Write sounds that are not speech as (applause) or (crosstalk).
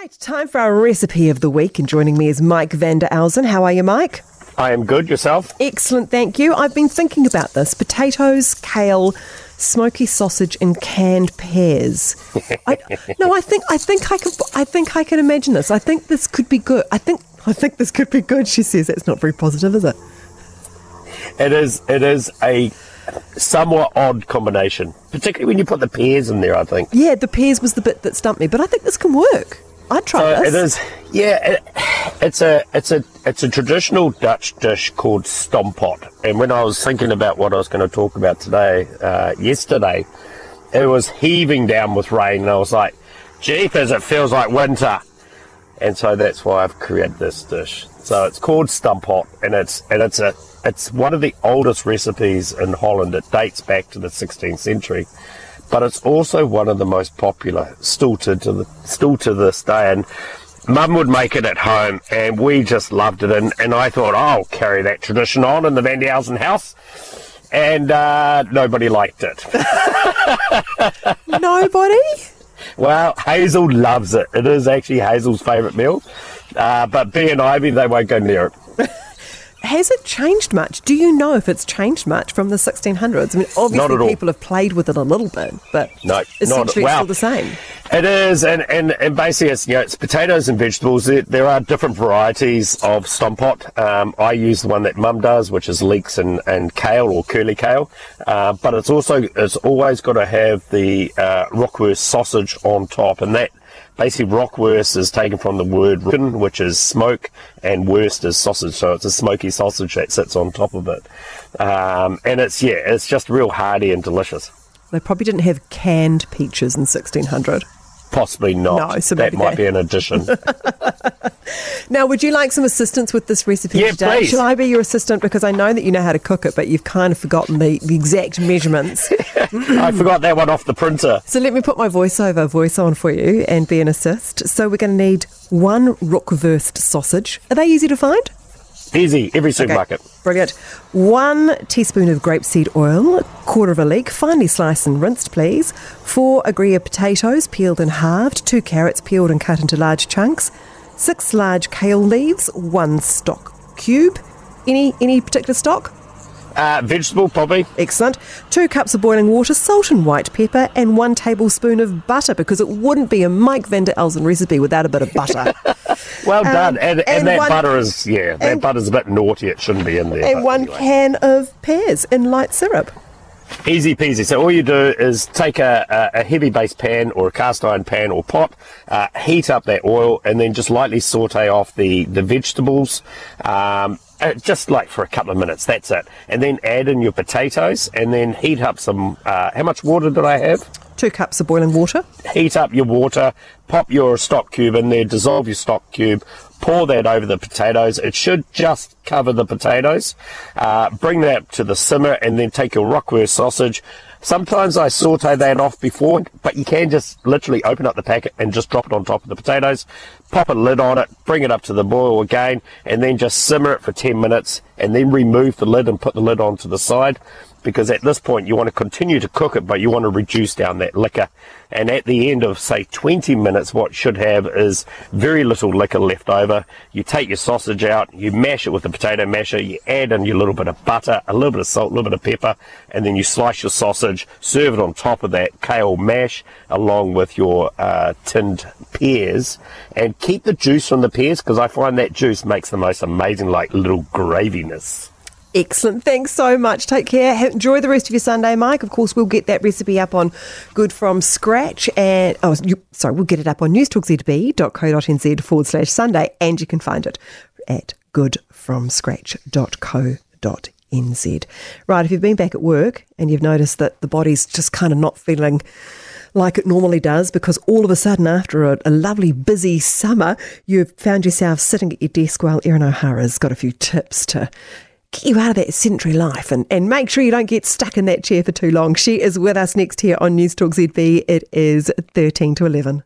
Right, time for our recipe of the week, and joining me is Mike van de Elzen. How are you, Mike? I am good. Yourself? Excellent, thank you. I've been thinking about this: potatoes, kale, smoky sausage, and canned pears. (laughs) I, no, I think I think I can I think I can imagine this. I think this could be good. I think I think this could be good. She says that's not very positive, is it? It is. It is a somewhat odd combination, particularly when you put the pears in there. I think. Yeah, the pears was the bit that stumped me, but I think this can work. I'd try So this. it is. Yeah, it, it's a it's a it's a traditional Dutch dish called stamppot. And when I was thinking about what I was going to talk about today, uh, yesterday, it was heaving down with rain, and I was like, "Jeepers, it feels like winter." And so that's why I've created this dish. So it's called stamppot, and it's and it's a it's one of the oldest recipes in Holland. It dates back to the 16th century but it's also one of the most popular still to, to the, still to this day. And Mum would make it at home, and we just loved it. And, and I thought, oh, I'll carry that tradition on in the Van de Elzen house. And uh, nobody liked it. Nobody. well, Hazel loves it. It is actually Hazel's favourite meal. Uh, but Bee and Ivy, they won't go near it. Has it changed much? Do you know if it's changed much from the 1600s? I mean, obviously people have played with it a little bit, but No, essentially well. it's still the same. It is, and, and, and basically it's, you know, it's potatoes and vegetables. There, there are different varieties of stamppot. Um, I use the one that mum does, which is leeks and, and kale or curly kale. Uh, but it's also, it's always got to have the uh, rookwurst sausage on top. And that basically rookwurst is taken from the word rocken, which is smoke, and wurst is sausage. So it's a smoky sausage that sits on top of it. Um, and it's, yeah, it's just real hearty and delicious. They probably didn't have canned peaches in 1600. Possibly not. No, so that might they- be an addition. (laughs) Now, would you like some assistance with this recipe Yeah, today? please. Shall I be your assistant? Because I know that you know how to cook it, but you've kind of forgotten the, the exact measurements. (laughs) I forgot that one off the printer. so let me put my voiceover voice on for you and be an assist. So we're going to need one rookwurst sausage. Are they easy to find? Easy, every Okay, supermarket. Brilliant. One teaspoon of grapeseed oil, quarter of a leek, finely sliced and rinsed, please. Four agria potatoes, peeled and halved. Two carrots, peeled and cut into large chunks. Six large kale leaves. One stock cube. Any any particular stock? Uh, vegetable, probably. Excellent. Two cups of boiling water, salt and white pepper, and one tablespoon of butter because it wouldn't be a Mike van de Elzen recipe without a bit of butter. (laughs) Well done. And, and, Um, and that one- butter is, yeah, that and- butter's a bit naughty. It shouldn't be in there. and one anyway. can of pears in light syrup. Easy peasy. So all you do is take a, a, a heavy base pan or a cast iron pan or pot, uh, heat up that oil, and then just lightly saute off the, the vegetables. Um, uh, just like for a couple of minutes, that's it. And then add in your potatoes and then heat up some. Uh, how much water did I have? Two cups of boiling water. heat up your water, pop your stock cube in there, dissolve your stock cube, pour that over the potatoes. It should just cover the potatoes. Uh, bring that to the simmer and then take your rookwurst sausage. Sometimes I saute that off before, but you can just literally open up the packet and just drop it on top of the potatoes, pop a lid on it, bring it up to the boil again, and then just simmer it for 10 minutes, and then remove the lid and put the lid onto the side because at this point you want to continue to cook it, but you want to reduce down that liquor. And at the end of say 20 minutes, what should have is very little liquor left over. You take your sausage out, you mash it with the potato masher, you add in your little bit of butter, a little bit of salt, a little bit of pepper, and then you slice your sausage, serve it on top of that kale mash along with your uh, tinned pears, and keep the juice from the pears because I find that juice makes the most amazing like little graviness. Excellent. Thanks so much. Take care. Enjoy the rest of your Sunday, Mike. Of course, we'll get that recipe up on Good From Scratch. And, oh, sorry, we'll get it up on newstalkzb.co.nz forward slash Sunday. And you can find it at goodfromscratch.co.nz. Right. If you've been back at work and you've noticed that the body's just kind of not feeling like it normally does because all of a sudden, after a, a lovely busy summer, you've found yourself sitting at your desk while Erin O'Hara's got a few tips to get you out of that sedentary life and, and make sure you don't get stuck in that chair for too long. She is with us next here on News Talk ZB. It is 13 to 11.